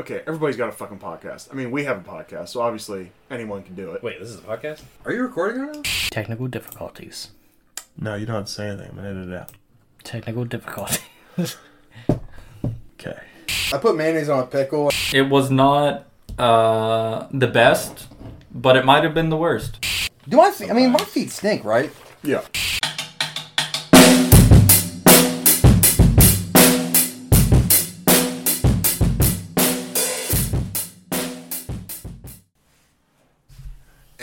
okay, everybody's got a fucking podcast. I mean, we have a podcast, so obviously anyone can do it. Wait, this is a podcast? Are you recording right now? Technical difficulties. No, you don't have to say anything. I'm gonna edit it out. Technical difficulties. Okay. I put mayonnaise on a pickle. It was not uh, the best, but it might have been the worst. Do my feet? I mean, my feet stink, right? Yeah.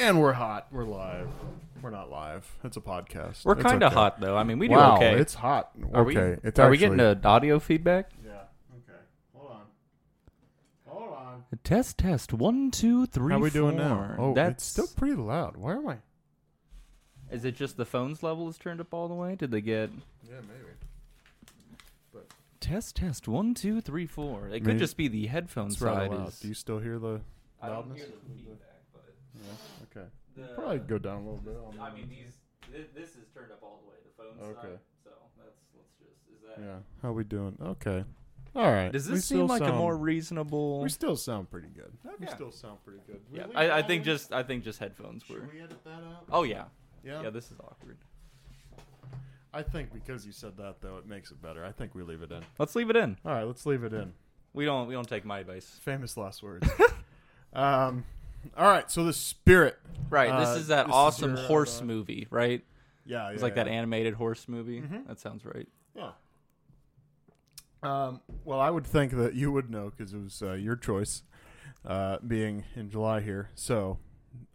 And we're hot. We're live. We're not live. It's a podcast. We're kind of okay. hot though. I mean, we do wow, okay. it's hot. are okay, we? it's are we actually- getting a audio feedback? Yeah. Okay. Hold on. Hold on. Test, test. One, two, three. How are we doing now? four. Oh, That's it's still pretty loud. Why am I? Is it just the phone's level is turned up all the way? Did they get Yeah, maybe. But Test, test? One, two, three, four. It could mean, just be the headphone It's rather side. loud. Is, Do you still hear the? I don't loudness? Hear the feedback, but Yeah. Okay. the, Probably go down a little bit. On I mean, these. This, this is turned up all the way. The phone Okay. side. So that's let's just. Is that? Yeah. How we doing? Okay. All right. Does this still seem like a more reasonable? We still sound pretty good. We Yeah. still sound pretty good. We yeah, leave I, I think just I think just headphones were. Should we edit that out? Oh yeah. Yeah. Yeah, this is awkward. I think because you said that though, it makes it better. I think we leave it in. Let's leave it in. All right. Let's leave it in. We don't we don't take my advice. Famous last words. um. All right. So the spirit. Right. Uh, this is that this is awesome your, uh, horse movie, right? Yeah. It's yeah, like that animated horse movie. Mhm. That sounds right. Yeah. Um, well, I would think that you would know because it was uh, your choice, uh, being in July here. So,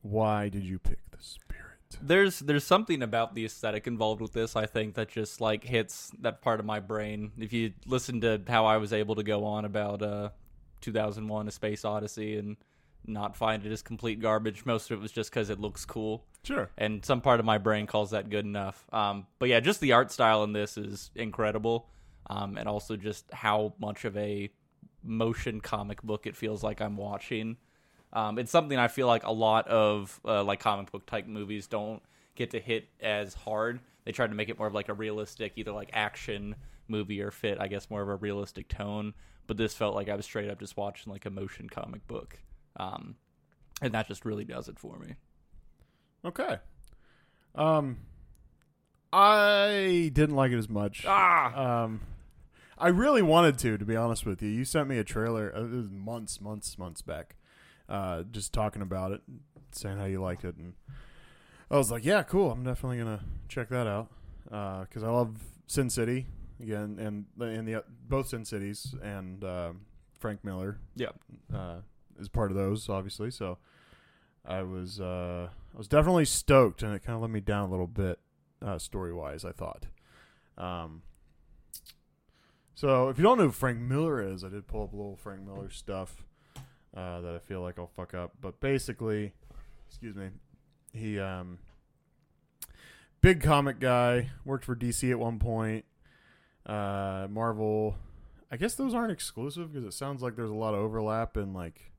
why did you pick the spirit? There's there's something about the aesthetic involved with this. I think that just like hits that part of my brain. If you listen to how I was able to go on about uh, 2001: A Space Odyssey and not find it as complete garbage, most of it was just because it looks cool. Sure. and some part of my brain calls that good enough. Um, but yeah, just the art style in this is incredible, um, and also just how much of a motion comic book it feels like I'm watching. Um, it's something I feel like a lot of uh, like comic book type movies don't get to hit as hard. They try to make it more of like a realistic, either like action movie or fit, I guess, more of a realistic tone. But this felt like I was straight up just watching like a motion comic book, um, and that just really does it for me. Okay. Um, I didn't like it as much. Ah, Um, I really wanted to, to be honest with you. You sent me a trailer. Uh, months, months, months back. Uh, just talking about it, saying how you liked it, and I was like, "Yeah, cool. I'm definitely gonna check that out." Because I love Sin City again, and and the both Sin Cities and uh, Frank Miller. Yeah. Is part of those, obviously. So I was uh, I was definitely stoked, and it kind of let me down a little bit uh, story wise. I thought. Um, so if you don't know who Frank Miller is, I did pull up a little Frank Miller stuff uh, that I feel like I'll fuck up. But basically, excuse me, he um, big comic guy worked for DC at one point. Uh, Marvel. I guess those aren't exclusive because it sounds like there's a lot of overlap and like,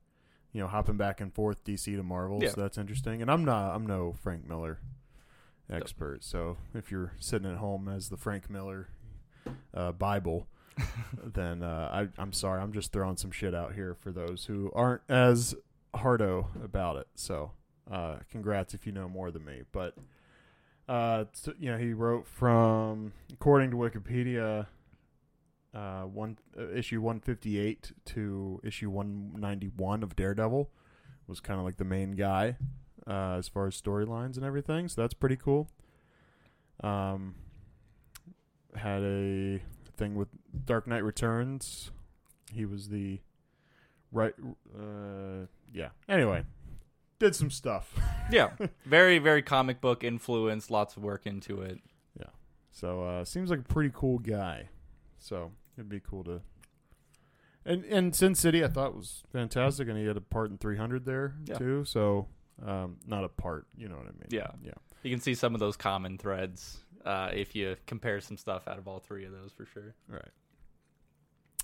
you know, hopping back and forth DC to Marvel. Yeah. So that's interesting. And I'm not, I'm no Frank Miller expert. So if you're sitting at home as the Frank Miller uh, Bible, then uh, I, I'm sorry. I'm just throwing some shit out here for those who aren't as hardo about it. So uh, congrats if you know more than me. But uh, you know, he wrote from, according to Wikipedia, uh, one uh, issue 158 to issue 191 of Daredevil was kind of like the main guy uh, as far as storylines and everything. So that's pretty cool. Um, had a thing with Dark Knight Returns. He was the right. Uh, yeah. Anyway, did some stuff. yeah, very very comic book influence, lots of work into it. Yeah. So uh, seems like a pretty cool guy. So it'd be cool to. And and Sin City, I thought was fantastic, and he had a part in 300 there Yeah. too. So um, not a part, you know what I mean? Yeah. yeah. You can see some of those common threads uh, if you compare some stuff out of all three of those for sure. Right.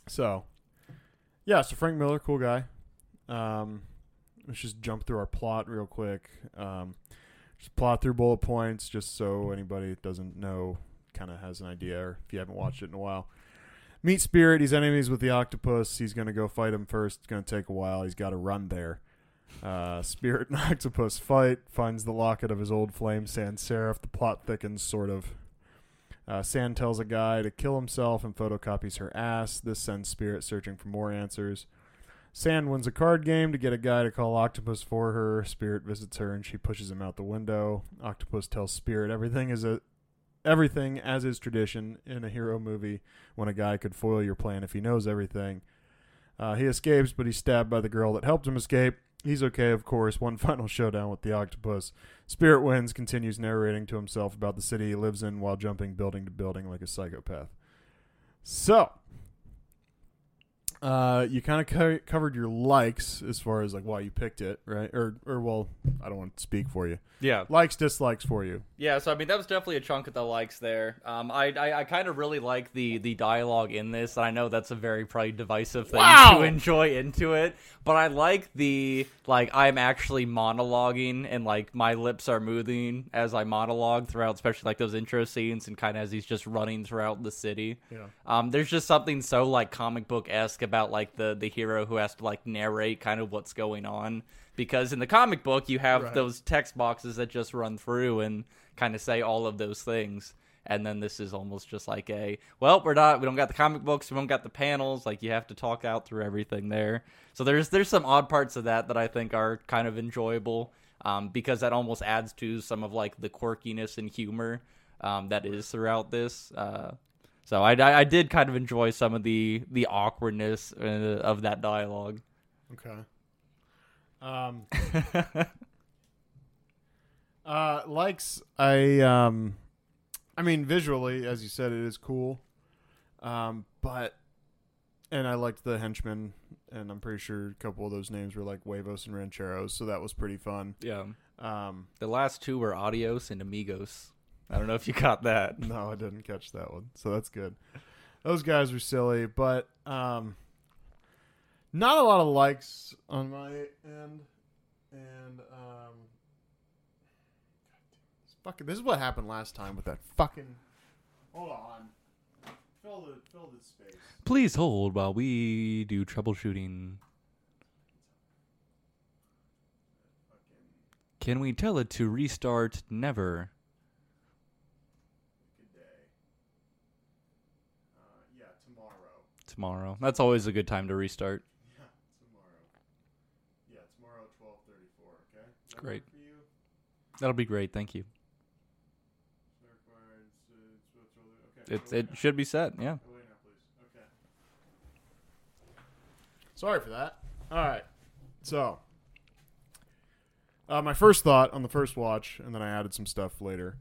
So, yeah. So Frank Miller, cool guy. Um, let's just jump through our plot real quick. Um, just plot through bullet points, just so anybody that doesn't know kind of has an idea, or if you haven't watched it in a while. Meet Spirit. He's enemies with the octopus. He's gonna go fight him first. It's gonna take a while. He's got to run there. Uh, Spirit and Octopus fight. Finds the locket of his old flame, Sand Saref. The plot thickens, sort of. Uh, Sand tells a guy to kill himself and photocopies her ass. This sends Spirit searching for more answers. Sand wins a card game to get a guy to call Octopus for her. Spirit visits her and she pushes him out the window. Octopus tells Spirit everything is a everything as is tradition in a hero movie when a guy could foil your plan if he knows everything. Uh, he escapes, but he's stabbed by the girl that helped him escape. He's okay, of course. One final showdown with the octopus. Spirit wins, continues narrating to himself about the city he lives in while jumping building to building like a psychopath. So, uh, you kind of co- covered your likes as far as like why you picked it, right? Or, or well, I don't want to speak for you. Yeah. Likes, dislikes for you. Yeah, so I mean that was definitely a chunk of the likes there. Um, I I, I kind of really like the the dialogue in this. and I know that's a very probably divisive thing Wow! to enjoy into it, but I like the like I'm actually monologuing and like my lips are moving as I monologue throughout, especially like those intro scenes and kind of as he's just running throughout the city. Yeah. Um, there's just something so like comic book esque about like the the hero who has to like narrate kind of what's going on. Because in the comic book you have Right. those text boxes that just run through and kind of say all of those things. And then this is almost just like a well we're not we don't got the comic books we don't got the panels. Like you have to talk out through everything there. So there's there's some odd parts of that that i think are kind of enjoyable um, because that almost adds to some of like the quirkiness and humor um, that is throughout this. Uh, so I, I, I did kind of enjoy some of the the awkwardness uh, of that dialogue Okay. Um, uh, likes I um, I mean visually, as you said, it is cool. Um, but and I liked the henchmen, and I'm pretty sure a couple of those names were like Huevos and Rancheros, so that was pretty fun. yeah Um, the last two were adios and amigos i don't know if you caught that no, I didn't catch that one, so that's good. Those guys were silly, but um, not a lot of likes on my end, and um, it's fucking. This is what happened last time with that fucking. Hold on, fill the fill the space. Please hold while we do troubleshooting. Can we tell it to restart never? Good day. Uh, yeah, tomorrow. Tomorrow. That's always a good time to restart. Yeah, tomorrow. Yeah, tomorrow, twelve thirty-four. Okay. That Great. For you? That'll be great. Thank you. It's- it's okay, It it should be set. Yeah. Go away now, please. Okay. Sorry for that. All right. So, uh, my first thought on the first watch, and then I added some stuff later.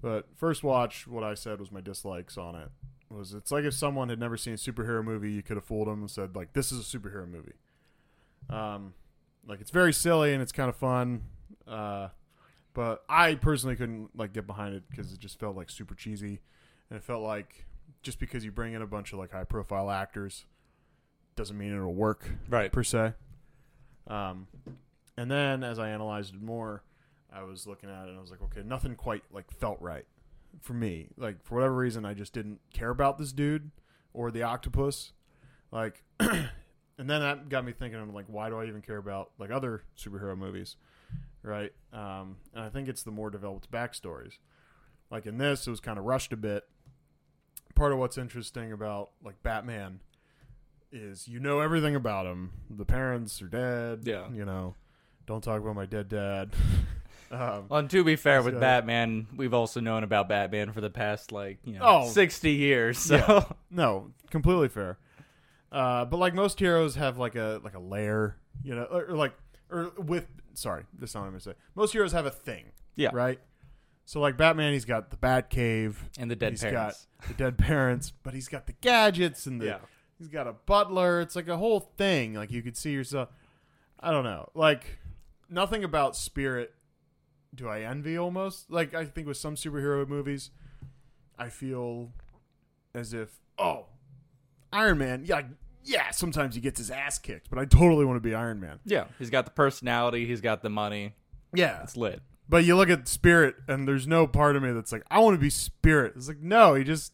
But first watch, what I said was my dislikes on it was it's like if someone had never seen a superhero movie, you could have fooled them and said like, "This is a superhero movie." Um, like it's very silly and it's kind of fun. Uh, but I personally couldn't like get behind it because it just felt like super cheesy, and it felt like just because you bring in a bunch of like high profile actors doesn't mean it'll work Right. per se. Um, and then as I analyzed it more, I was looking at it and I was like, okay, nothing quite like felt right for me. Like for whatever reason, I just didn't care about this dude or the octopus. Like, and then that got me thinking. I'm like, why do I even care about like other superhero movies, right? Um, and I think it's the more developed backstories. Like in this, it was kind of rushed a bit. Part of what's interesting about like Batman is you know everything about him. The parents are dead. Yeah. You know, don't talk about my dead dad. um, Well, and to be fair, with Batman, we've also known about Batman for the past like you know Oh. sixty years. So Yeah. no, completely fair. Uh, but like most heroes have like a like a lair, you know, or, or like or with sorry, this is not what I'm gonna say. Most heroes have a thing, Yeah. right. So like Batman, he's got the Bat Cave, and the dead He's parents. got the dead parents, but he's got the gadgets and the Yeah. he's got a butler. It's like a whole thing. Like you could see yourself. I don't know. Like nothing about Spirit do I envy almost. Like I think with some superhero movies, I feel as if oh, Iron Man. Yeah, yeah. Sometimes he gets his ass kicked, but I totally want to be Iron Man. Yeah, he's got the personality. He's got the money. Yeah, It's lit. but you look at Spirit, and there's no part of me that's like, I want to be Spirit. It's like, no, he just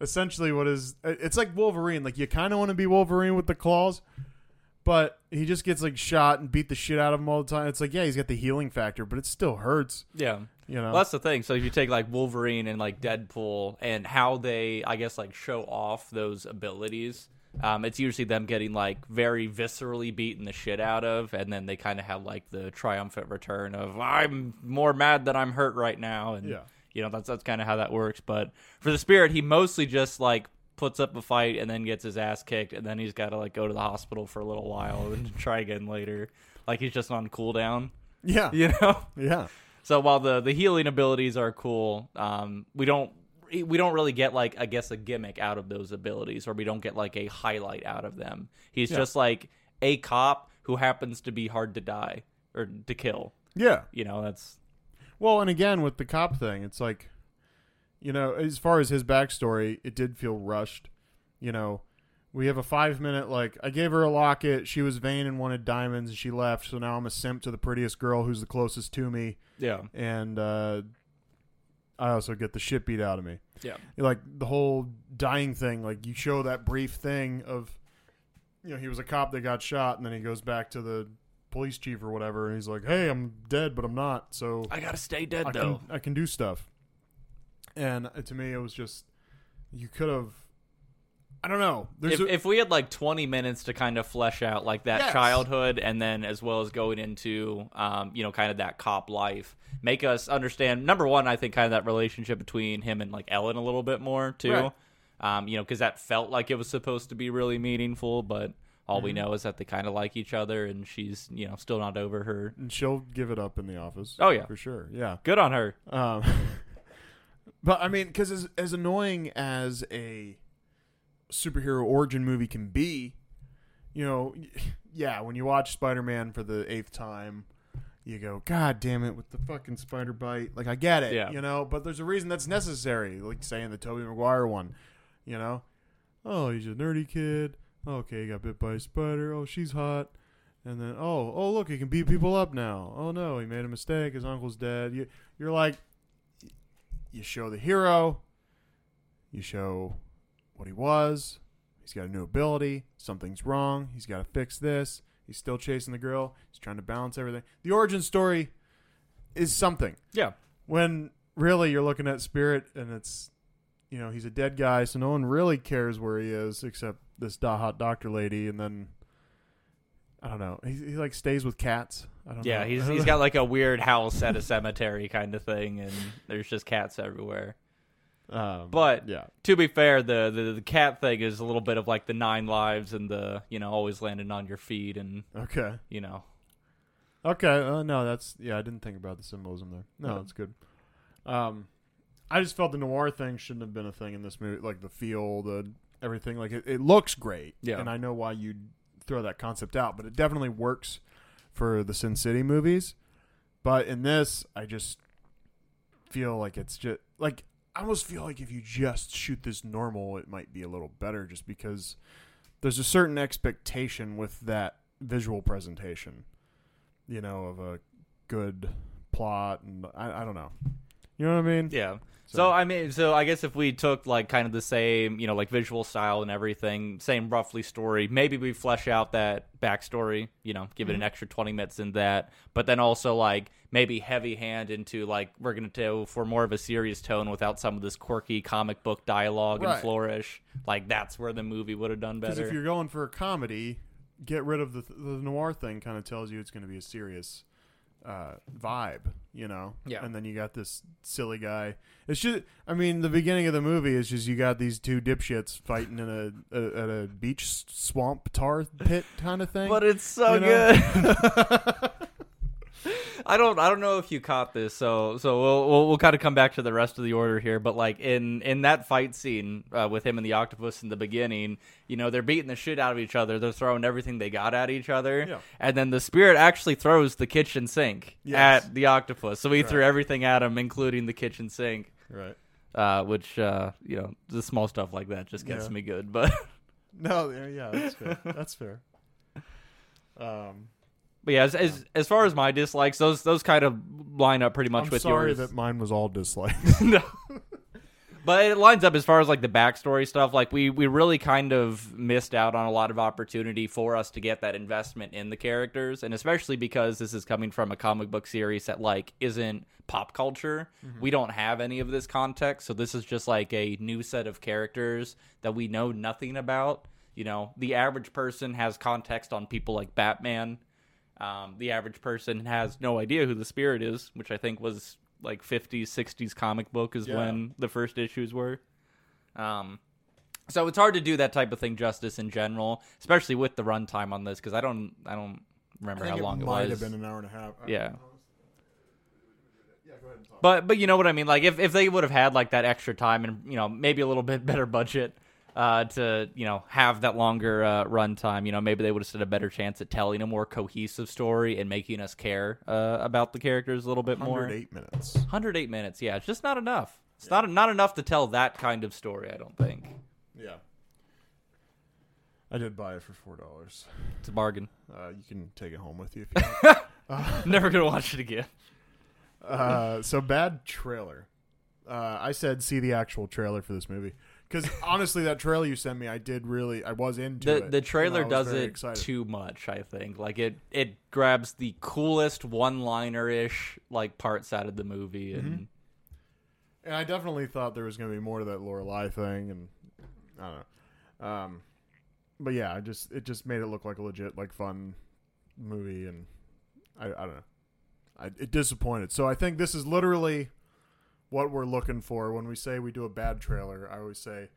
essentially what is it's like Wolverine. Like you kind of want to be Wolverine with the claws, but he just gets like shot and beat the shit out of him all the time. It's like yeah, he's got the healing factor, but it still hurts. Yeah. You know. Well, that's the thing. So if you take like Wolverine and like Deadpool and how they, I guess, like show off those abilities, um, it's usually them getting like very viscerally beaten the shit out of, and then they kind of have like the triumphant return of I'm more mad that I'm hurt right now, and Yeah. you know that's that's kind of how that works. But for the Spirit, he mostly just like puts up a fight and then gets his ass kicked, and then he's got to like go to the hospital for a little while and try again later. Like he's just on cooldown, yeah, you know. yeah, So while the the healing abilities are cool, um, we don't we don't really get like I guess a gimmick out of those abilities, or we don't get like a highlight out of them. He's Yeah. just like a cop who happens to be hard to die or to kill. yeah. You know, that's Well, and again with the cop thing, it's like, you know, as far as his backstory, it did feel rushed. You know, we have a five minute like I gave her a locket. She was vain and wanted diamonds, and she left. So now I'm a simp to the prettiest girl who's the closest to me, yeah, and uh, I also get the shit beat out of me. yeah, Like the whole dying thing. Like you show that brief thing of, you know, he was a cop that got shot, and then he goes back to the police chief or whatever, and he's like, "Hey, I'm dead, but I'm not." So I gotta stay dead I though. can I can do stuff. And to me, it was just you could have. I don't know. If, a, if we had like 20 minutes to kind of flesh out like that Yes. childhood and then as well as going into um, you know kind of that cop life make us understand number one i think kind of that relationship between him and like ellen a little bit more too Right. um, you know because that felt like it was supposed to be really meaningful but all we Mm-hmm. know is that they kind of like each other and she's you know still not over her and she'll give it up in the office. Oh, yeah. for sure. Yeah. good on her Um, but I mean, because as as annoying as a superhero origin movie can be, you know, yeah, when you watch Spider Man for the eighth time. You go, God damn it, with the fucking spider bite. Like, I get it, Yeah. you know, but there's a reason that's necessary. Like saying the Tobey Maguire one, you know? Oh, he's a nerdy kid. Okay, he got bit by a spider. Oh, she's hot. And then, oh, oh, look, he can beat people up now. Oh no, he made a mistake. His uncle's dead. You, you're like, you show the hero. You show what he was. He's got a new ability. Something's wrong. He's got to fix this. He's still chasing the girl. He's trying to balance everything. The origin story is something. yeah When really you're looking at Spirit and it's, you know, he's a dead guy, so no one really cares where he is except this da hot doctor lady. And then, I don't know. He, he like stays with cats. I don't know. yeah he's, he's got like a weird house at a cemetery kind of thing and there's just cats everywhere Um, But- yeah, to be fair, the, the the cat thing is a little bit of like the nine lives and the you know always landing on your feet and okay, you know okay. Uh, no, that's yeah. I didn't think about the symbolism there. No, Yeah. it's good. Um, I just felt the noir thing shouldn't have been a thing in this movie. Like the feel, the everything. Like it, it looks great. Yeah. and I know why you throw that concept out, but it definitely works for the Sin City movies. But in this, I just feel like it's just like I almost feel like if you just shoot this normal, it might be a little better, just because there's a certain expectation with that visual presentation, you know, of a good plot, and I, I don't know, you know what I mean? yeah. So I mean, so I guess if we took like kind of the same you know like visual style and everything, same roughly story, maybe we flesh out that backstory, you know, give it an mm-hmm. extra twenty minutes in that, but then also like maybe heavy hand into like we're gonna do for more of a serious tone without some of this quirky comic book dialogue and flourish. Like that's where the movie would have done better. Because if you're going for a comedy, get rid of the the noir thing. Kind of tells you it's going to be a serious uh, vibe, you know. Yeah. And then you got this silly guy. It's just, I mean, the beginning of the movie is just you got these two dipshits fighting in a, a at a beach swamp tar pit kind of thing. but it's so You know? good. I don't I don't know if you caught this, so so we'll we'll, we'll kind of come back to the rest of the order here. But like in in that fight scene uh, with him and the octopus in the beginning, you know they're beating the shit out of each other. They're throwing everything they got at each other, Yeah. and then the spirit actually throws the kitchen sink Yes. at the octopus. So he threw everything at him, including the kitchen sink. right. Uh, which uh, you know the small stuff like that just gets Yeah. me good, but. No, yeah, yeah, that's fair. that's fair. Um, But yeah, as, as as far as my dislikes, those those kind of line up pretty much I'm with sorry yours. that mine was all dislikes. no. But it lines up as far as like the backstory stuff. Like we we really kind of missed out on a lot of opportunity for us to get that investment in the characters, and especially because this is coming from a comic book series that like isn't pop culture. Mm-hmm. We don't have any of this context, so this is just like a new set of characters that we know nothing about. You know, the average person has context on people like Batman. Um, the average person has no idea who the spirit is, which I think was like 50s, 60s comic book is Yeah. when the first issues were. Um, so it's hard to do that type of thing justice in general, especially with the runtime on this because I don't, I don't remember I how think long it it, might was. have been an hour and a half. Yeah. But but you know what I mean. Like if if they would have had like that extra time and you know maybe a little bit better budget uh, to you know have that longer uh, run time, you know maybe they would have stood a better chance at telling a more cohesive story and making us care uh, about the characters a little bit more. 108 minutes. 108 minutes. Yeah, it's just not enough. It's not not enough to tell that kind of story. I don't think Yeah. I did buy it for four dollars. it's a bargain. Uh, you can take it home with you if you want. Never gonna watch it again. Uh, so bad trailer. Uh, I said see the actual trailer for this movie because honestly, that trailer you sent me, I did really, I was into the it. the trailer does it excited. too much i think like it it grabs the coolest one liner ish like parts out of the movie and Mm-hmm. And I definitely thought there was going to be more to that Lorelei thing, and I don't know. Um, but yeah, I just it just made it look like a legit, like fun movie, and I, I don't know. I, it disappointed. So I think this is literally what we're looking for when we say we do a bad trailer. I always say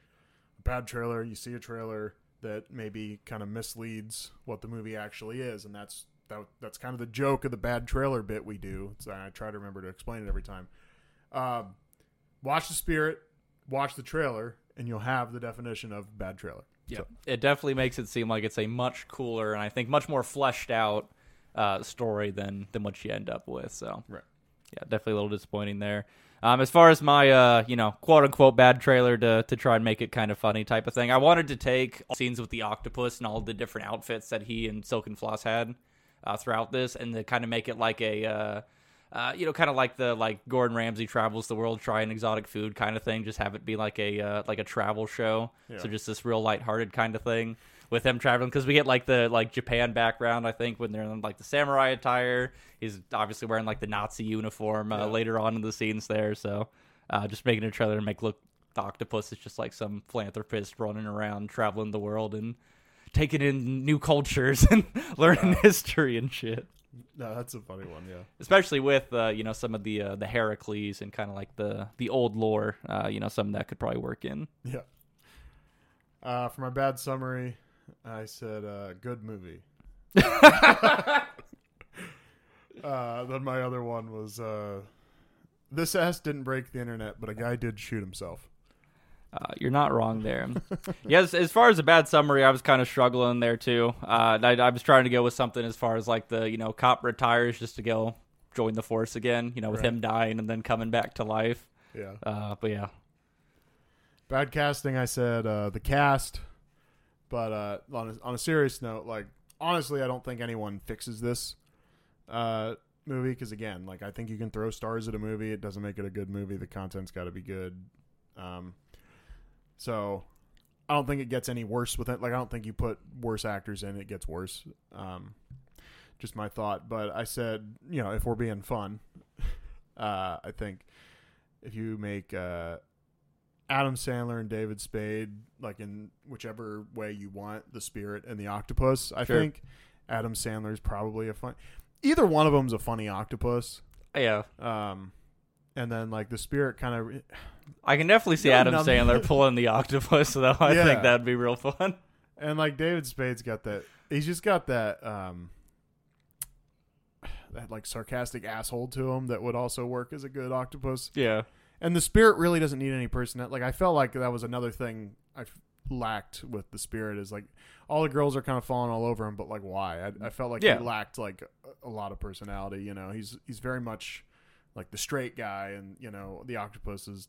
a bad trailer. You see a trailer that maybe kind of misleads what the movie actually is, and that's that, that's kind of the joke of the bad trailer bit we do. So I try to remember to explain it every time. Um, watch the spirit, watch the trailer, and you'll have the definition of bad trailer. yeah it definitely makes it seem like it's a much cooler and i think much more fleshed out uh, story than than what you end up with so Right. yeah definitely a little disappointing there um, as far as my uh, you know quote unquote bad trailer to to try and make it kind of funny type of thing i wanted to take scenes with the octopus and all the different outfits that he and Silken Floss had uh, throughout this and to kind of make it like a uh, you know, kind of like the like Gordon Ramsay travels the world trying exotic food kind of thing. Just have it be like a uh, like a travel show. Yeah. So just this real lighthearted kind of thing with them traveling because we get like the like Japan background. I think when they're in like the samurai attire, he's obviously wearing like the Nazi uniform uh, Yeah. later on in the scenes there. So uh, just making a trailer to make look the octopus is just like some philanthropist running around traveling the world and taking in new cultures and learning history and shit No, that's a funny one. Yeah. especially with uh, you know some of the uh, the Heracles and kind of like the the old lore. Uh, you know, some that could probably work in. Yeah. Uh, for my bad summary, I said uh, good movie. uh, then my other one was uh, this ass didn't break the internet, but a guy did shoot himself. Uh, you're not wrong there. yes, as far as a bad summary, I was kind of struggling there too. Uh, I, I was trying to go with something as far as like the you know cop retires just to go join the force again. You know, with Right. him dying and then coming back to life. Yeah. Uh, but yeah, Bad casting, I said uh, the cast, but uh, on a, on a serious note, like honestly, I don't think anyone fixes this uh, movie because again, like I think you can throw stars at a movie, it doesn't make it a good movie. The content's got to be good. Um, so I don't think it gets any worse with it. Like I don't think you put worse actors in, it gets worse. Um, just my thought, but I said, you know, if we're being fun, uh, I think if you make uh, Adam Sandler and David Spade, like in whichever way you want, the spirit and the octopus. I Sure. think Adam Sandler is probably a fun. Either one of them's a funny octopus. yeah. Um, and then like the spirit kind of. I can definitely see Adam numb. Sandler pulling the octopus, though. I Yeah. think that'd be real fun. And like David Spade's got that. He's just got that. um that like sarcastic asshole to him that would also work as a good octopus. Yeah. And the spirit really doesn't need any personality. Like I felt like that was another thing I f- lacked with the spirit is like all the girls are kind of falling all over him, but like why? I, I felt like Yeah. he lacked like a, a lot of personality. You know, he's he's very much like the straight guy, and you know the octopus is,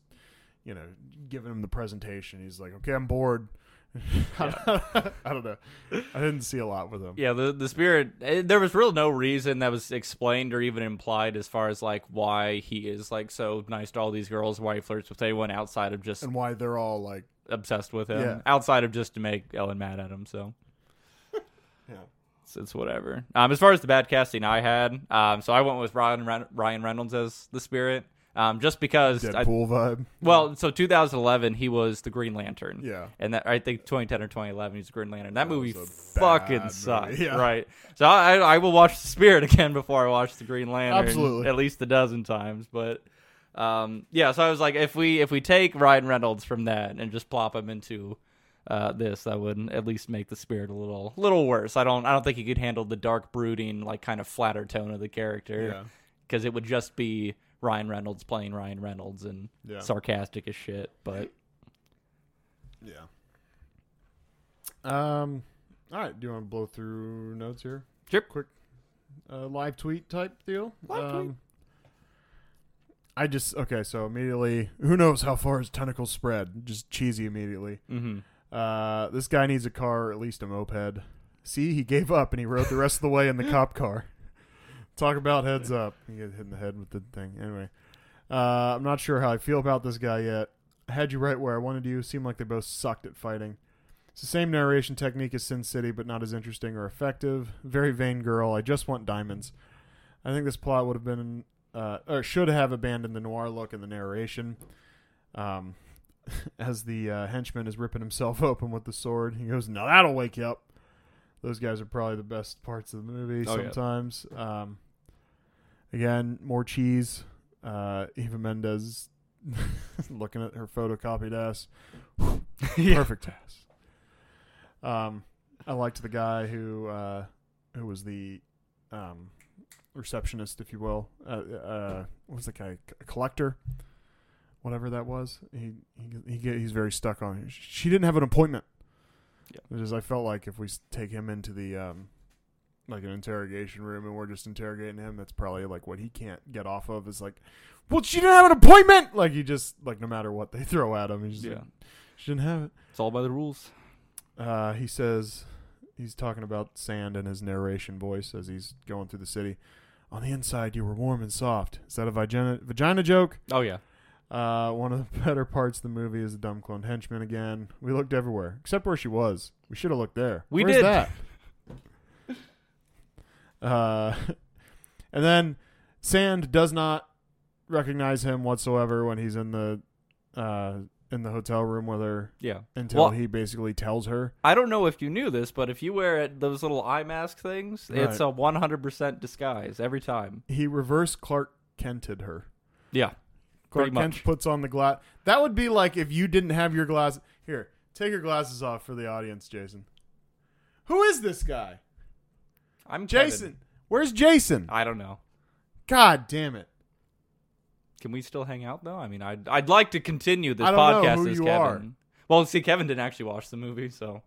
you know, giving him the presentation. He's like, okay, I'm bored. I don't know. I didn't see a lot with him. Yeah, the the spirit. eh, There was real no reason that was explained or even implied as far as like why he is like so nice to all these girls, why he flirts with anyone outside of just And why they're all like, obsessed with him, Yeah. outside of just to make Ellen mad at him. So yeah. It's, it's whatever. Um, as far as the bad casting I had, um, so I went with Ryan Ryan Reynolds as the spirit, um, just because. I, Deadpool vibe. well, so 2011 he was the Green Lantern. Yeah. And that I think 2010 or 2011 he's the Green Lantern. That, movie fucking sucked. movie, yeah. Right. So I I will watch the Spirit again before I watch the Green Lantern. Absolutely. At least a dozen times, but. Um, yeah, so I was like, if we if we take Ryan Reynolds from that and just plop him into uh, this, that would at least make the spirit a little little worse. I don't I don't think he could handle the dark, brooding, like kind of flatter tone of the character Yeah. because it would just be Ryan Reynolds playing Ryan Reynolds and Yeah. sarcastic as shit. But Yeah. Um. All right. Do you want to blow through notes here? Sure. Quick, uh, live tweet type deal. Live um, tweet. I just okay. So immediately, who knows how far his tentacles spread? Just cheesy immediately. mm-hmm. Uh, this guy needs a car, or at least a moped. See, he gave up and he rode the rest of the way in the cop car. Talk about heads up. He get hit in the head with the thing. Anyway, uh, I'm not sure how I feel about this guy yet. I had you right where I wanted you. Seemed like they both sucked at fighting. It's the same narration technique as Sin City, but not as interesting or effective. Very vain girl. I just want diamonds. I think this plot would have been, uh, or should have abandoned the noir look in the narration. Um, as the uh, henchman is ripping himself open with the sword, he goes, "Now that'll wake you up." Those guys are probably the best parts of the movie. Oh, yeah. sometimes, um, again, more cheese. Uh, Eva Mendes looking at her photocopied ass. Perfect ass. Um, I liked the guy who uh, who was the um, receptionist, if you will. Uh, uh, what was the guy? A collector, whatever that was. He he, he get- he's very stuck on. it. She didn't have an appointment. Yeah. Which is, I felt like if we take him into the um, like an interrogation room and we're just interrogating him, that's probably like what he can't get off of is like, well, she didn't have an appointment. Like he just like no matter what they throw at him, he's just Yeah. like, she didn't have it. It's all by the rules. Uh, he says he's talking about sand in his narration voice as he's going through the city. On the inside, you were warm and soft. Is that a vagina vagina joke? Oh yeah. Uh, one of the better parts of the movie is the dumb clone henchman again. We looked everywhere except where she was. We should have looked there. We Where's did. that? uh, and then Sand does not recognize him whatsoever when he's in the uh, in the hotel room with her Yeah. until Well- he basically tells her. I don't know if you knew this, but if you wear it, those little eye mask things, it's a 100% disguise every time. He reverse Clark Kented her. Yeah. Clark Pretty Kent much. puts on the glass. That would be like if you didn't have your glass. Here, take your glasses off for the audience, Jason. Who is this guy? I'm Kevin. Jason. Where's Jason? I don't know. God damn it. Can we still hang out though? I mean, I'd I'd like to continue this I don't know podcast who as you Kevin. are. Well, see, Kevin didn't actually watch the movie, so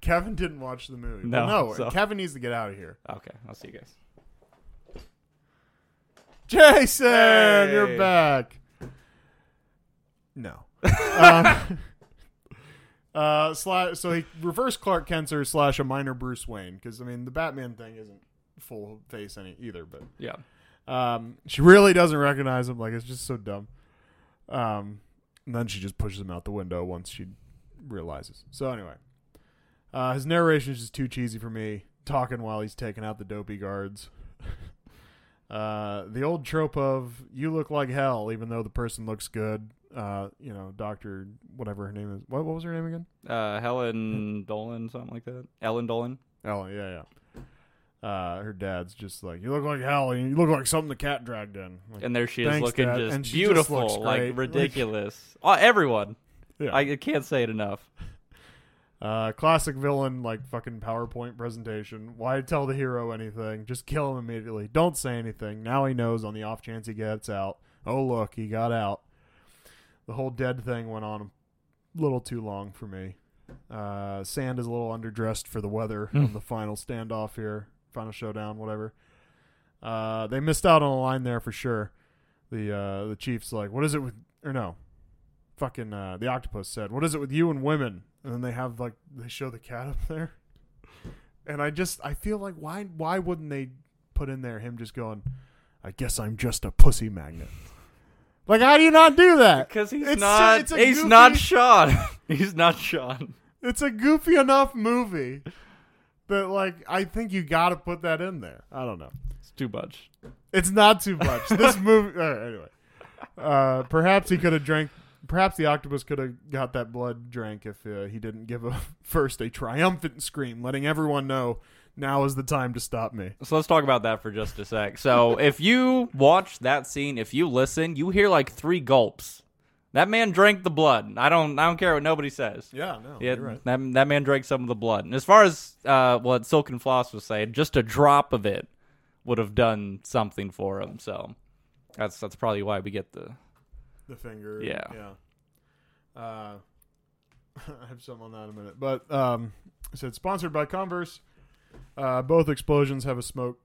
Kevin didn't watch the movie. No, Well, no. so- Kevin needs to get out of here. okay. I'll see you guys. Jason, Hey. you're back. No. um, uh, sla- so he reverse Clark Kent her slash a minor Bruce Wayne because I mean the Batman thing isn't full face any either, but Yeah. Um, she really doesn't recognize him. Like it's just so dumb. Um, and then she just pushes him out the window once she realizes. So anyway, uh, his narration is just too cheesy for me. Talking while he's taking out the dopey guards. uh, the old trope of "you look like hell," even though the person looks good. Uh, you know, Doctor whatever her name is. What, what was her name again? Uh, Helen Dolan, something like that. Ellen Dolan. Ellen. Yeah, yeah. Uh, her dad's just like, "You look like hell. You look like something the cat dragged in." Like, And there she is looking Dad. just And just beautiful, looks like ridiculous. oh, everyone. yeah. I can't say it enough. Uh, classic villain, like fucking PowerPoint presentation. Why tell the hero anything? Just kill him immediately. Don't say anything. Now he knows on the off chance he gets out. Oh, look, he got out. The whole dead thing went on a little too long for me. Uh, Sand is a little underdressed for the weather on the final standoff here, final showdown, whatever. Uh, they missed out on a line there for sure. The uh, the chief's like, "What is it with?" Or no, fucking uh, the octopus said, "What is it with you and women?" and then they have like they show the cat up there, and I just I feel like why why wouldn't they put in there him just going, I guess I'm just a pussy magnet. Like how do you not do that? Because he's It's not. it's he's goofy- not Sean. he's not Sean. It's a goofy enough movie that like I think you got to put that in there. I don't know. It's too much. It's not too much. This movie. right, anyway, uh, perhaps he could have drank. Perhaps the octopus could have got that blood drank if uh, he didn't give a first a triumphant scream, letting everyone know now is the time to stop me. So let's talk about that for just a sec. So if you watch that scene, if you listen, you hear like three gulps. That man drank the blood. I don't. I don't care what nobody says. Yeah, no, Yeah, right. that that man drank some of the blood. And as far as uh, what Silken Floss was saying, just a drop of it would have done something for him. So that's that's probably why we get the The finger. Yeah. yeah. Uh, I have some on that in a minute, but um, it said sponsored by Converse. Uh, both explosions have a smoke.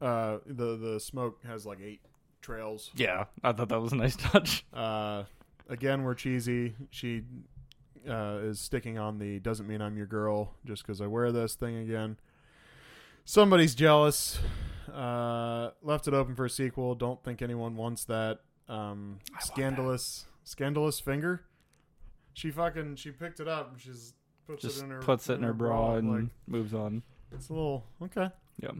Uh, the the smoke has like eight trails. yeah. I thought that was a nice touch. Uh, again, we're cheesy. She uh, is sticking on the doesn't mean I'm your girl just because I wear this thing again. Somebody's jealous. Uh, left it open for a sequel. Don't think anyone wants that. Um, scandalous, scandalous finger. She fucking she picked it up and she's puts Just it in her puts it in her bra and Like moves on. It's a little okay. Yeah.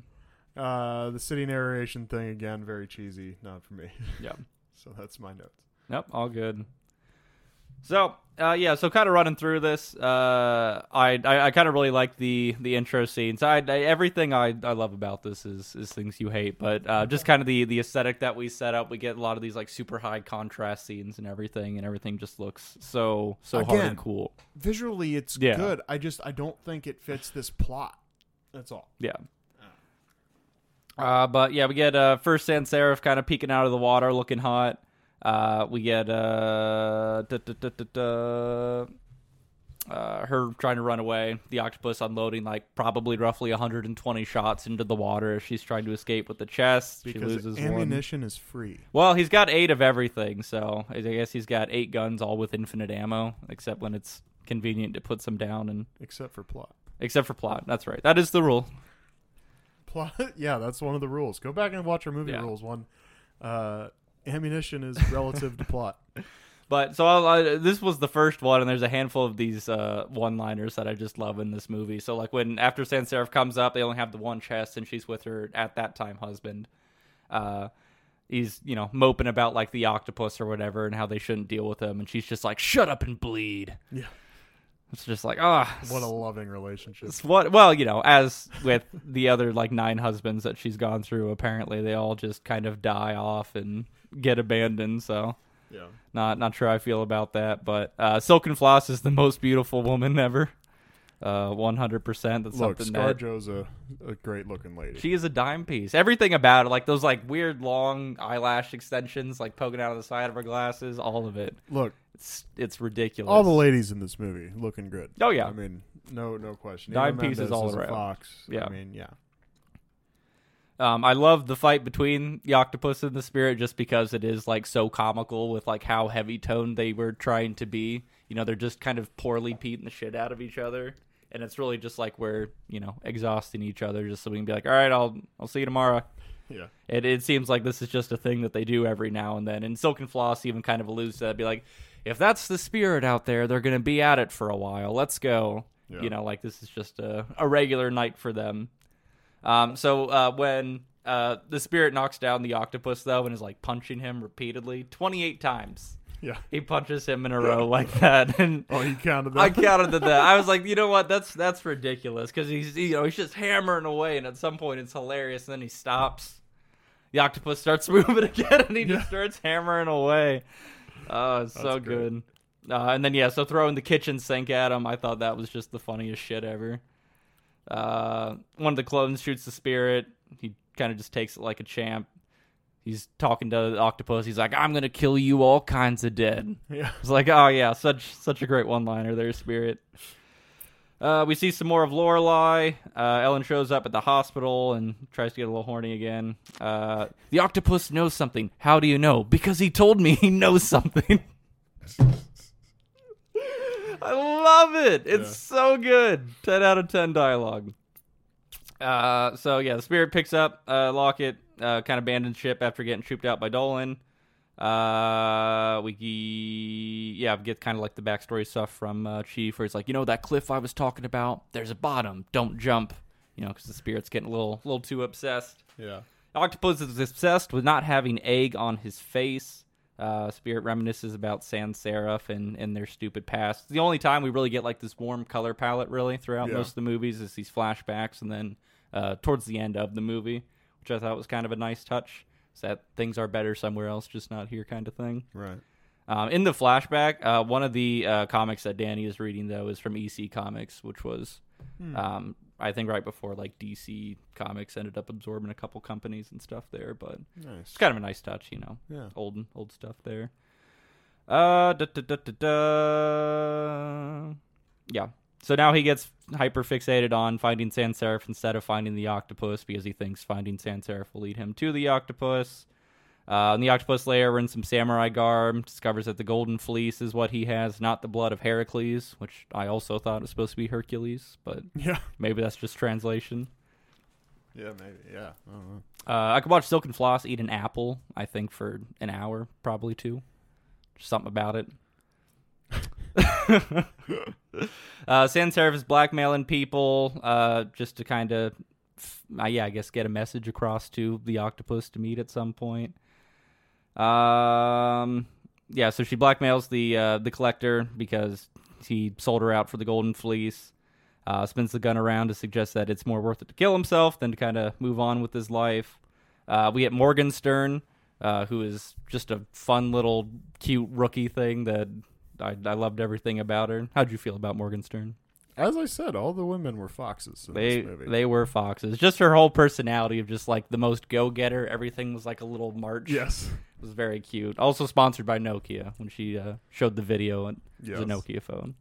Uh, the city narration thing again, very cheesy. Not for me. Yeah. so that's my notes. Yep, all good. So, uh, yeah, so kind of running through this, uh, I I, I kind of really like the the intro scenes. I, I everything I, I love about this is is things you hate, but uh, just kind of the the aesthetic that we set up. We get a lot of these like super high contrast scenes and everything, and everything just looks so so hard and cool. visually it's Yeah. good. I just I don't think it fits this plot. That's all. Yeah. Uh, but yeah, we get uh, first Sand Saref kind of peeking out of the water, looking hot. Uh, we get uh, da, da, da, uh, her trying to run away. The octopus unloading like probably roughly 120 shots into the water as she's trying to escape with the chest. she Because loses one. ammunition is free. Well, he's got eight of everything, so I guess he's got eight guns, all with infinite ammo, except when it's convenient to put some down, and Except for plot. Except for plot. That's right. That is the rule. Plot yeah, that's one of the rules. Go back and watch our movie Yeah. rules one. Uh ammunition is relative to plot. But so I'll, I, this was the first one, and there's a handful of these uh, one-liners that I just love in this movie. So like when after Sand Saref comes up, they only have the one chest, and she's with her at that time husband. Uh, he's you know moping about like the octopus or whatever, and how they shouldn't deal with him, and she's just like, "Shut up and bleed." Yeah. It's just like ah, What a loving relationship. what well you know as with the other like nine husbands that she's gone through apparently they all just kind of die off and get abandoned so Yeah. not not sure I feel about that, but uh, Silken Floss is the most beautiful woman ever. Uh, one hundred percent. That's Look, something that ScarJo's a, a great looking lady. she is a dime piece. Everything about it, like those like weird long eyelash extensions, like poking out of the side of her glasses, all of it. Look, It's it's ridiculous. all the ladies in this movie looking good. Oh, yeah. I mean, no no question. Dime Eva pieces Mendes all around. Fox. Yeah. I mean, yeah. Um, I love the fight between the octopus and the spirit just because it is like so comical with like how heavy toned they were trying to be. You know, they're just kind of poorly beating the shit out of each other, and it's really just like we're you know exhausting each other just so we can be like, all right, I'll I'll see you tomorrow. Yeah. It it seems like this is just a thing that they do every now and then. And Silken Floss even kind of alludes to that, be like, if that's the spirit out there, they're gonna be at it for a while. Let's go. Yeah. You know, like this is just a, a regular night for them. Um, so uh, when uh, the spirit knocks down the octopus though and is like punching him repeatedly, twenty eight times Yeah. he punches him in a row like that, and Oh, you counted that. I counted to that. I was like, you know what? That's that's ridiculous because he's you know he's just hammering away, and at some point it's hilarious, and then he stops. The octopus starts moving again, and he just starts hammering away. Oh, it's so great. good. Uh, and then yeah, so throwing the kitchen sink at him, I thought that was just the funniest shit ever. Uh, one of the clones shoots the spirit. He kind of just takes it like a champ. He's talking to the octopus. He's like, "I'm gonna kill you all kinds of dead." yeah. It's like, oh yeah, such such a great one liner there, Spirit. Uh, we see some more of Lorelei. Uh, Ellen shows up at the hospital and tries to get a little horny again. Uh, the octopus knows something. How do you know? Because he told me he knows something. I love it. It's Yeah. so good. 10 out of 10 dialogue. Uh, so yeah, the spirit picks up uh, Lockett, uh, kind of abandoned ship after getting trooped out by Dolan. Uh, we yeah get kind of like the backstory stuff from uh, Chief, where it's like, you know, that cliff I was talking about. There's a bottom. Don't jump. You know, because the spirit's getting a little, little too obsessed. Yeah. Octopus is obsessed with not having egg on his face. Uh, Spirit reminisces about Sand Saref and, and their stupid past. The only time we really get like this warm color palette really throughout Yeah. most of the movies is these flashbacks, and then uh, towards the end of the movie, which I thought was kind of a nice touch. Is that things are better somewhere else, just not here, kind of thing. Right. Um, in the flashback, uh, one of the uh, comics that Danny is reading though is from EC Comics, which was, um, I think, right before like DC Comics ended up absorbing a couple companies and stuff there. But Nice. it's kind of a nice touch, you know, Yeah. old old stuff there. Uh, da, da, da, da, da. yeah. So now he gets hyper fixated on finding Sand Saref instead of finding the octopus because he thinks finding Sand Saref will lead him to the octopus. Uh, in the octopus lair, we're in some samurai garb. Discovers that the golden fleece is what he has, not the blood of Heracles, which I also thought was supposed to be Hercules, but Yeah. maybe that's just translation. Yeah, maybe. Yeah. I don't know. Uh, I could watch Silken Floss eat an apple. I think for an hour, probably two. Just something about it. uh, Sand Saref is blackmailing people uh, just to kind of, uh, yeah, I guess get a message across to the octopus to meet at some point. Um, yeah, so she blackmails the uh, the collector because he sold her out for the golden fleece. Uh, spins the gun around to suggest that it's more worth it to kill himself than to kind of move on with his life. Uh, we get Morgenstern, uh, who is just a fun little cute rookie thing that I, I loved everything about her. How'd you feel about Morgenstern? As I said, all the women were foxes in They this movie. they were foxes. Just her whole personality of just like the most go getter. Everything was like a little march. yes. It was very cute. Also sponsored by Nokia when she uh, showed the video on Yes. the Nokia phone.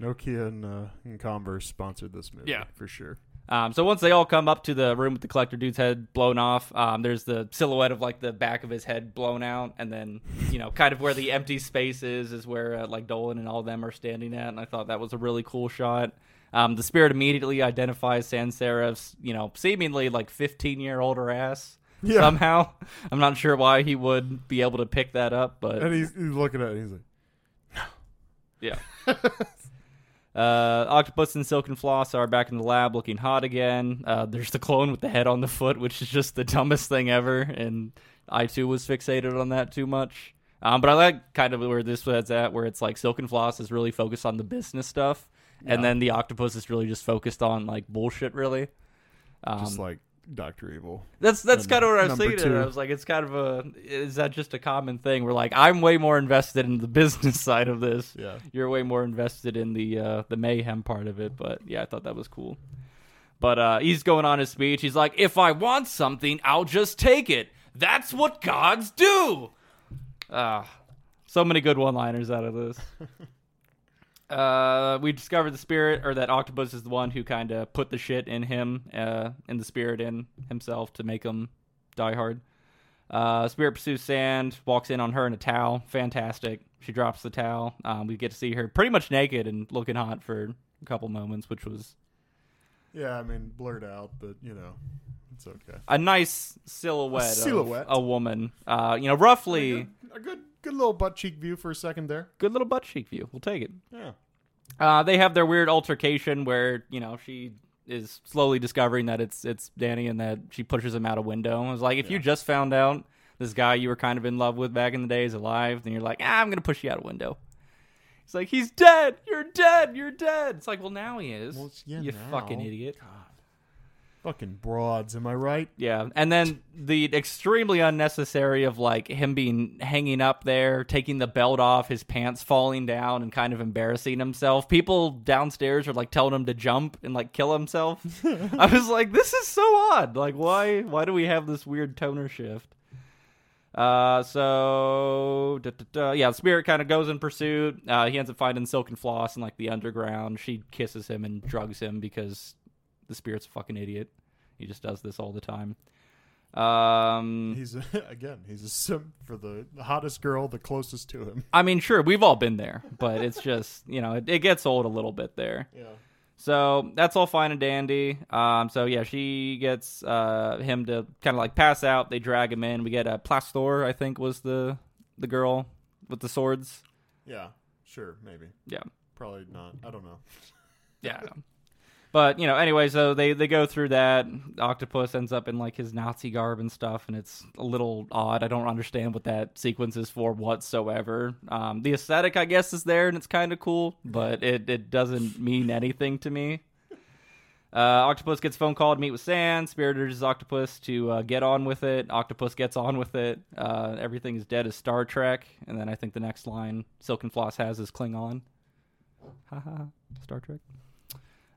Nokia and, uh, and Converse sponsored this movie. Yeah. For sure. Um, so once they all come up to the room with the collector dude's head blown off, um, there's the silhouette of like the back of his head blown out, and then you know, kind of where the empty space is, is where uh, like Dolan and all them are standing at, and I thought that was a really cool shot. Um, the spirit immediately identifies Sand Saref's, you know, seemingly like 15 year older ass Yeah. somehow. I'm not sure why he would be able to pick that up, but And he's, he's looking at it and he's like, yeah. Uh, Octopus and Silken Floss are back in the lab looking hot again. Uh, there's the clone with the head on the foot, which is just the dumbest thing ever, and I too was fixated on that too much. Um, but I like kind of where this was at, where it's like Silken Floss is really focused on the business stuff, and then the Octopus is really just focused on like bullshit, really. Um, just like Doctor Evil. that's that's kind of what I was thinking. I was like, it's kind of a is that just a common thing? We're like I'm way more invested in the business side of this. Yeah. You're way more invested in the uh, the mayhem part of it. But yeah, I thought that was cool. But uh, he's going on his speech. He's like, if I want something, I'll just take it. That's what gods do. Ah, so many good one-liners out of this. Uh, we discovered the spirit, or that octopus is the one who kind of put the shit in him, uh, in the spirit in himself to make him die hard. Uh, spirit pursues Sand, walks in on her in a towel. Fantastic. She drops the towel. Um, we get to see her pretty much naked and looking hot for a couple moments, which was Yeah, I mean, blurred out, but, you know, it's okay. a nice silhouette, A silhouette. of a woman. Uh, you know, roughly A good, good little butt cheek view for a second there. good little butt cheek view. We'll take it. Yeah. Uh, they have their weird altercation where you know she is slowly discovering that it's it's Danny and that she pushes him out a window. I was like, if you just found out this guy you were kind of in love with back in the day is alive, then you're like, ah, I'm gonna push you out a window. He's like, he's dead. You're dead. You're dead. It's like, well, now he is. Well, yeah, you now. fucking idiot. Fucking broads, am I right? Yeah, and then the extremely unnecessary of like him being hanging up there, taking the belt off, his pants falling down, and kind of embarrassing himself. People downstairs are like telling him to jump and like kill himself. I was like, this is so odd. Like, why? Why do we have this weird toner shift? Uh, so da, da, da. yeah, Spirit kind of goes in pursuit. Uh, he ends up finding Silken Floss in like the underground. She kisses him and drugs him because the Spirit's a fucking idiot. He just does this all the time. Um, He's again, he's a simp for the hottest girl, the closest to him. I mean, sure, we've all been there, but it's just you know it, it gets old a little bit there. Yeah. So that's all fine and dandy. Um, so yeah, she gets uh, him to kind of like pass out. They drag him in. We get a Plaster, I think, was the the girl with the swords. Yeah. Sure. Maybe. Yeah, Probably not. I don't know. yeah. But you know, anyway, so they they go through that. Octopus ends up in like his Nazi garb and stuff, and it's a little odd. I don't understand what that sequence is for whatsoever. Um, the aesthetic, I guess, is there, and it's kind of cool, but it it doesn't mean anything to me. Uh, Octopus gets phone call to meet with Sand. Spirit urges Octopus to uh, get on with it. Octopus gets on with it. Uh, everything is dead as Star Trek. And then I think the next line Silken Floss has is Klingon. Haha, Star Trek.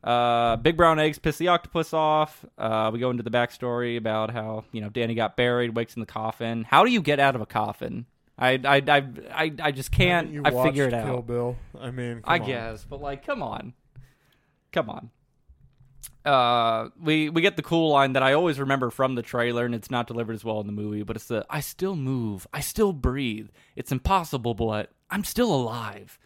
Uh, Big Brown Eggs piss the octopus off. Uh, we go into the backstory about how you know Danny got buried, wakes in the coffin. How do you get out of a coffin? I I I I, I just can't. You I figure it Kill out. Bill. I mean, I on. guess, but like, come on, come on. Uh, we we get the cool line that I always remember from the trailer, and it's not delivered as well in the movie. But it's the "I still move, I still breathe. It's impossible, but I'm still alive."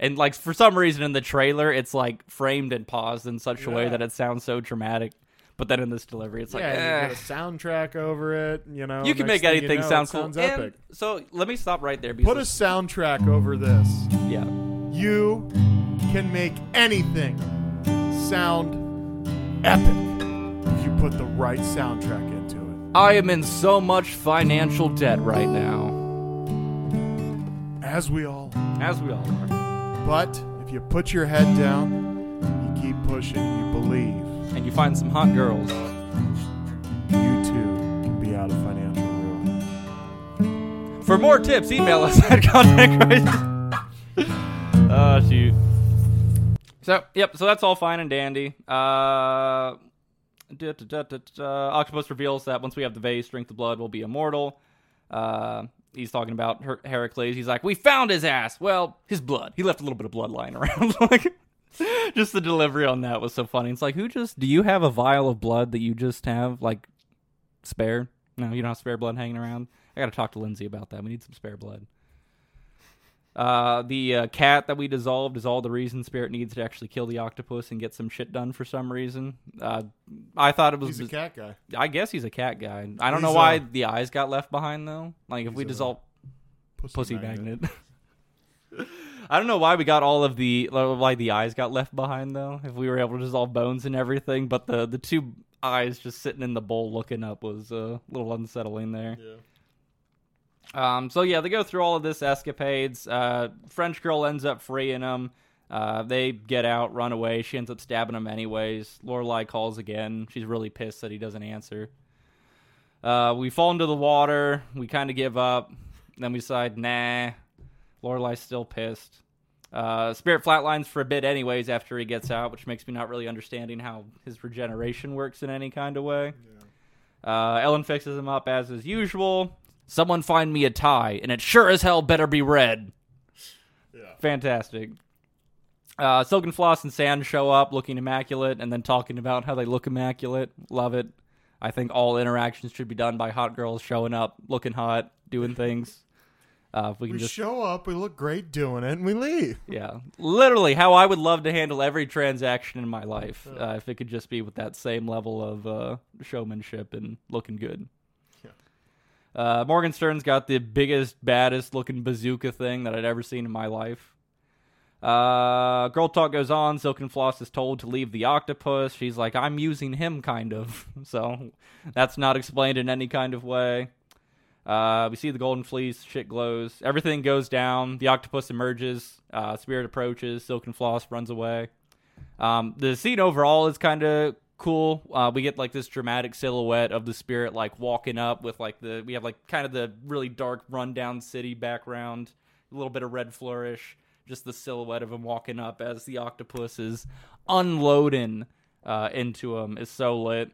And like for some reason in the trailer, it's like framed and paused in such a way that it sounds so dramatic. But then in this delivery, it's like, yeah, eh. you get a soundtrack over it. You know, you can make thing you anything know, sound cool. epic. so let me stop right there. Put a soundtrack over this. yeah. You can make anything sound epic if you put the right soundtrack into it. I am in so much financial debt right now, As we all. as we all are. But if you put your head down, you keep pushing, you believe, and you find some hot girls. you too can be out of financial ruin. For more tips, email us at content crisis. oh shoot. So yep, so that's all fine and dandy. Uh, da, da, da, da, da. Octopus reveals that once we have the vase, drink the blood, we'll be immortal. Uh, he's talking about Her- Heracles. He's like, "We found his ass. Well, his blood. He left a little bit of blood lying around." like, just the delivery on that was so funny. It's like, who just? Do you have a vial of blood that you just have like spare? No, you don't have spare blood hanging around. I got to talk to Lindsay about that. We need some spare blood. Uh, the uh, cat that we dissolved is all the reason Spirit needs to actually kill the octopus and get some shit done for some reason. Uh, I thought it was. He's a cat guy. I guess he's a cat guy. I don't He's, know why uh, the eyes got left behind though. Like if we a dissolve Pussy, pussy magnet. I don't know why we got all of the why the eyes got left behind though. If we were able to dissolve bones and everything, but the the two eyes just sitting in the bowl looking up was uh, a little unsettling there. Yeah. Um, so yeah, they go through all of this escapades. Uh, French girl ends up freeing them. Uh, they get out, run away. She ends up stabbing him anyways. Lorelei calls again. She's really pissed that he doesn't answer. Uh, we fall into the water. We kind of give up. Then we decide, nah. Lorelei's still pissed. Uh, Spirit flatlines for a bit anyways after he gets out, which makes me not really understanding how his regeneration works in any kind of way. Uh, Ellen fixes him up as is usual. Someone find me a tie, and it sure as hell better be red. Yeah. Fantastic. Uh, Silken Floss and Sand show up looking immaculate and then talking about how they look immaculate. Love it. I think all interactions should be done by hot girls showing up, looking hot, doing things. Uh, if we can We just show up, we look great doing it, and we leave. yeah, literally how I would love to handle every transaction in my life uh, if it could just be with that same level of uh, showmanship and looking good. Uh, Morgenstern's got the biggest, baddest looking bazooka thing that I'd ever seen in my life. Uh, girl talk goes on. Silken Floss is told to leave the octopus. She's like, I'm using him, kind of. So that's not explained in any kind of way. Uh, we see the golden fleece. Shit glows. Everything goes down. The octopus emerges. Uh, Spirit approaches. Silken Floss runs away. Um, the scene overall is kind of cool. Uh, we get like this dramatic silhouette of the spirit like walking up with like the we have like kind of the really dark rundown city background, a little bit of red flourish, just the silhouette of him walking up as the octopus is unloading uh, into him is so lit.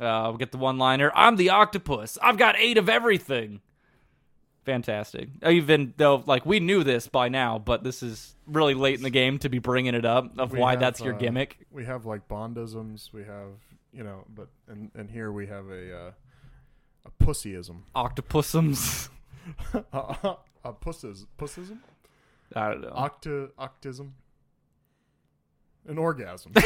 Uh, we get the one liner I'm the octopus. I've got eight of everything. Fantastic. Even though, like, we knew this by now, but this is really late in the game to be bringing it up of We why have, that's your uh, gimmick. We have like Bondisms. We have you know, but and and here we have a uh, A pussyism. Octopusums. a, a pussis, pussism? I don't know. Octa, octism? An orgasm.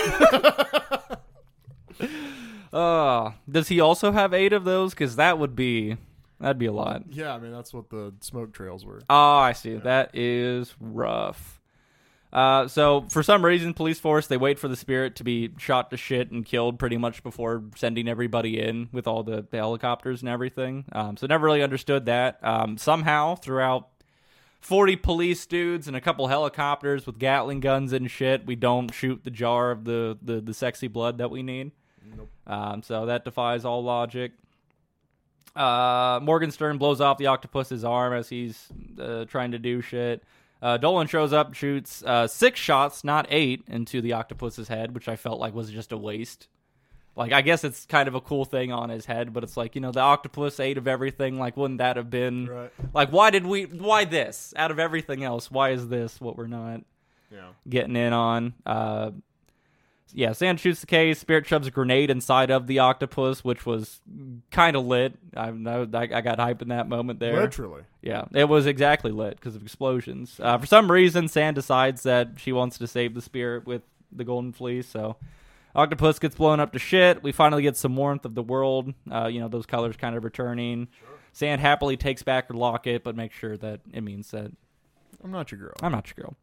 Uh, does he also have eight of those? Because that would be that'd be a lot. yeah, I mean, that's what the smoke trails were. Oh, I see. That is rough. Uh, so for some reason, police force they wait for the spirit to be shot to shit and killed pretty much before sending everybody in with all the, the helicopters and everything. Um, so never really understood that. Um, somehow throughout forty police dudes and a couple helicopters with Gatling guns and shit, we don't shoot the jar of the the, the sexy blood that we need. Nope. Um, so that defies all logic. Uh, Morgenstern blows off the octopus's arm as he's uh, trying to do shit. Uh, Dolan shows up, shoots uh, six shots, not eight, into the octopus's head, which I felt like was just a waste. Like, I guess it's kind of a cool thing on his head, but it's like, you know, the octopus ate of everything. Like, wouldn't that have been. Right. Like, why did we. Why this? Out of everything else, why is this what we're not Yeah. getting in on. Yeah, Sand shoots the case. Spirit shoves a grenade inside of the octopus, which was kind of lit. I, I I got hype in that moment there. Literally. Yeah, it was exactly lit because of explosions. Uh, for some reason, Sand decides that she wants to save the spirit with the golden fleece. So, octopus gets blown up to shit. We finally get some warmth of the world. Uh, you know, those colors kind of returning. Sand happily takes back her locket, but makes sure that it means that I'm not your girl. I'm not your girl.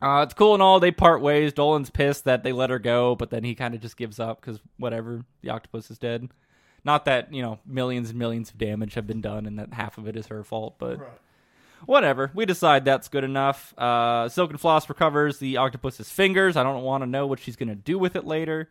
Uh, it's cool and all. They part ways. Dolan's pissed that they let her go, but then he kind of just gives up because whatever, the octopus is dead. Not that you know millions and millions of damage have been done, and that half of it is her fault, but whatever. We decide that's good enough. Uh, Silken Floss recovers the octopus's fingers. I don't want to know what she's gonna do with it later.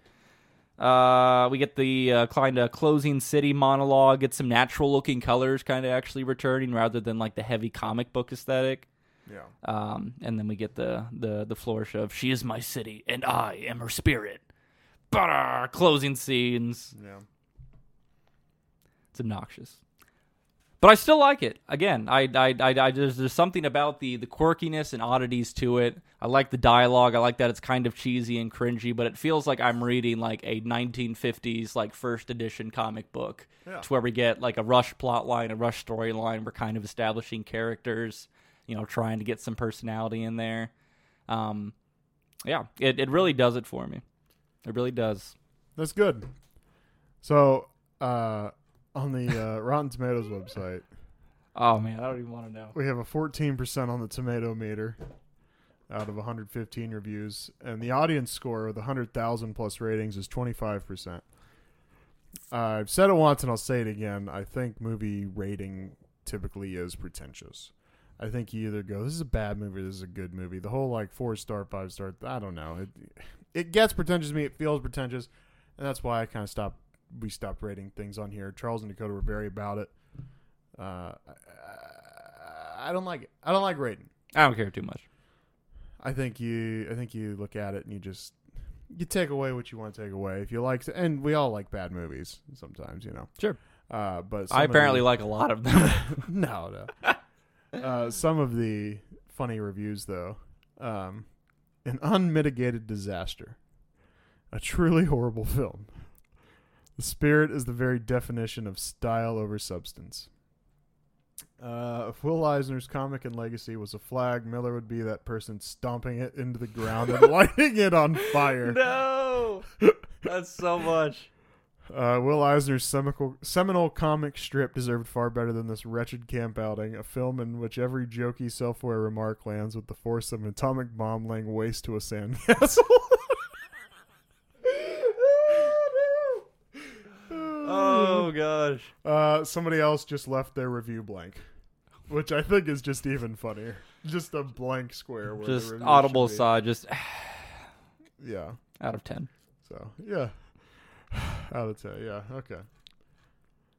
Uh, we get the uh, kind of closing city monologue. Get some natural looking colors, kind of actually returning rather than like the heavy comic book aesthetic. Yeah. Um, and then we get the the the flourish of "She is my city, and I am her spirit." Bah! Closing scenes. Yeah. It's obnoxious, but I still like it. Again, I I, I, I there's, there's something about the the quirkiness and oddities to it. I like the dialogue. I like that it's kind of cheesy and cringy, but it feels like I'm reading like a 1950s like first edition comic book, Yeah. to where we get like a rush plot line, a rush storyline. We're kind of establishing characters, you know, trying to get some personality in there. Um, yeah, it it really does it for me. It really does. That's good. So, uh, on the uh, Rotten Tomatoes website, Oh man, I don't even want to know. we have a 14% on the tomato meter out of 115 reviews, and the audience score with 100,000 plus ratings is 25%. Uh, I've said it once and I'll say it again. I think movie rating typically is pretentious. I think you either go, "This is a bad movie," or "This is a good movie." The whole like four star, five star. I don't know. It it gets pretentious to me. It feels pretentious, and that's why I kind of stopped. We stopped rating things on here. Charles and Dakota were very about it. Uh, I, I don't like it. I don't like rating. I don't care too much. I think you. I think you look at it and you just you take away what you want to take away. If you like, to, and we all like bad movies sometimes, you know. Sure. Uh, but I apparently like a lot of them. no, no. uh, some of the funny reviews, though, um, an unmitigated disaster, a truly horrible film. The spirit is the very definition of style over substance. Uh, if Will Eisner's comic and legacy was a flag, Miller would be that person stomping it into the ground and lighting it on fire. no, that's so much. Uh, Will Eisner's seminal, seminal comic strip deserved far better than this wretched camp outing, a film in which every jokey, self-aware remark lands with the force of an atomic bomb laying waste to a sandcastle. Oh gosh. Uh, somebody else just left their review blank, which I think is just even funnier. Just a blank square. Just audible side, just Yeah. out of ten. So yeah, out of ten. Yeah. Okay.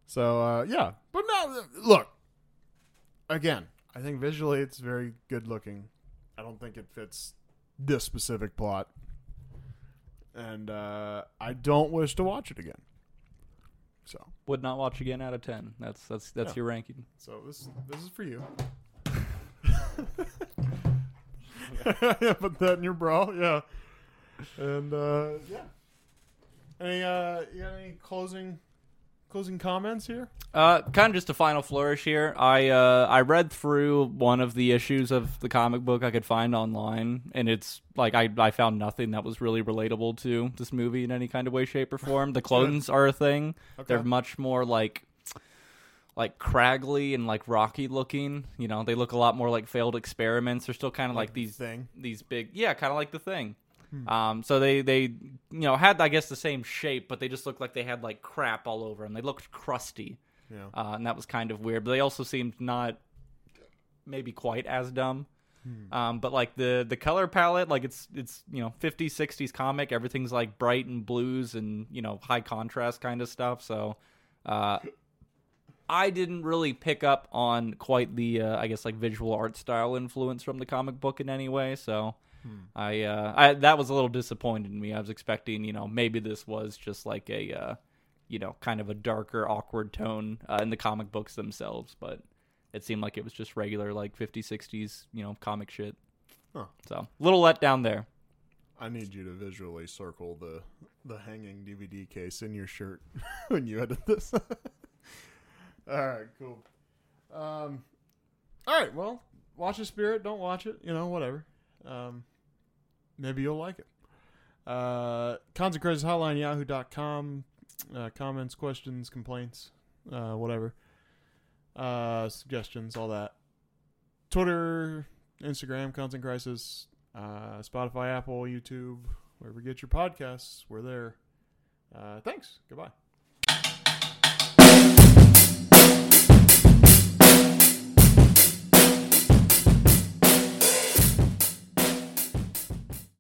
So uh, yeah, but no, look. Again, I think visually it's very good looking. I don't think it fits this specific plot, and uh, I don't wish to watch it again. So, Would not watch again out of ten. That's that's that's Yeah. your ranking. so this this is for you. yeah, put that in your bra. Yeah, and uh, yeah. Any uh, you got any closing closing comments here? Uh, kind of just a final flourish here. I uh, I read through one of the issues of the comic book I could find online, and it's like I I found nothing that was really relatable to this movie in any kind of way, shape, or form. The clones are a thing. They're much more like like craggly and like rocky looking. You know, they look a lot more like failed experiments. They're still kind of like, these thing. these big yeah kind of like the thing um so they they you know had i guess the same shape but they just looked like they had like crap all over them they looked crusty. Yeah. uh, and that was kind of weird but they also seemed not maybe quite as dumb. Um but like the the color palette like it's it's you know 50s 60s comic. Everything's like bright and blues and you know high contrast kind of stuff. So uh I didn't really pick up on quite the, uh, I guess, like visual art style influence from the comic book in any way. So I, uh, I that was a little disappointed in me. I was expecting, you know, maybe this was just like a, uh, you know, kind of a darker, awkward tone uh, in the comic books themselves, but it seemed like it was just regular, like 50s, 60s, you know, comic shit. Huh. So a little let down there. I need you to visually circle the the hanging DVD case in your shirt when you edit this. all right, cool. Um, all right, well, watch the spirit. Don't watch it. You know, whatever. Um, maybe you'll like it. Uh, Consequences Hotline Yahoo.com. Uh, comments, questions, complaints, uh, whatever. Uh, suggestions, all that. Twitter, Instagram, Content Crisis, uh, Spotify, Apple, YouTube, wherever you get your podcasts, we're there. Uh, thanks. Goodbye.